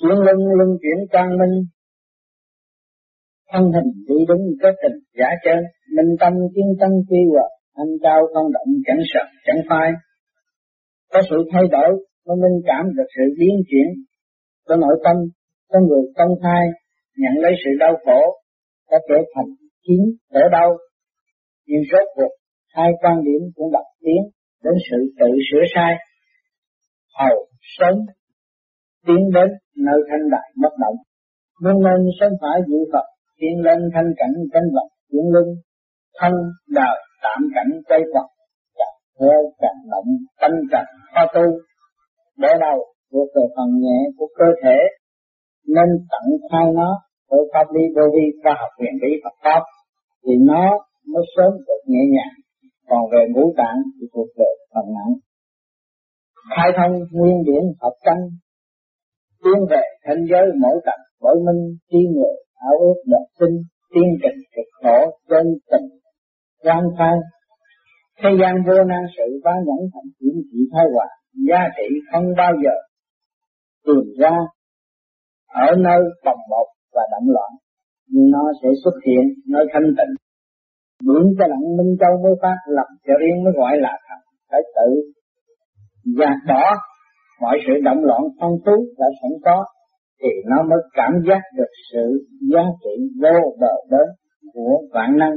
chuyển luân luân chuyển quang minh. Thân hình đi đúng các tình giả chân minh tâm chuyên tâm quy hoạt anh cao không động, chẳng sợ, chẳng phai. Có sự thay đổi mới minh cảm được sự biến chuyển. Của nội tâm, có người công khai, nhận lấy sự đau khổ, có trở thành chín ở đâu nhưng rốt cuộc, hai quan điểm cũng đặt tiến đến sự tự sửa sai. Hầu sớm tiến đến nơi thanh đại bất động. Muốn nên sân phải dự Phật tiến lên thanh cảnh chân vật chuyển luân thân đời tạm cảnh cây Phật. Chặt theo càng động, tâm trần kho tu. Để đầu thuộc về phần nhẹ của cơ thể, nên tận khai nó. Ở pháp lý vô vi khoa học viện lý Phật pháp, thì nó mới sớm được nhẹ nhàng. Còn về ngũ tạng thì thuộc về phần nặng. Khai thông nguyên điển hợp căn tiến về thanh giới mỗi tập, mỗi minh chi người áo ước độc sinh, tiên trình cực khổ chân tình, quan phai. Thế gian vô năng sự phá nhẫn thành chuyển chỉ thái hòa, giá trị không bao giờ tìm ra, ở nơi bồng bột và động loạn, nhưng nó sẽ xuất hiện nơi thanh tịnh. Điểm cho lặng minh châu mới phát, lập cho riêng mới gọi là thật, phải tự gạt bỏ mọi sự động loạn phong phú đã sẵn có, thì nó mới cảm giác được sự giá trị vô bờ bến của vạn năng.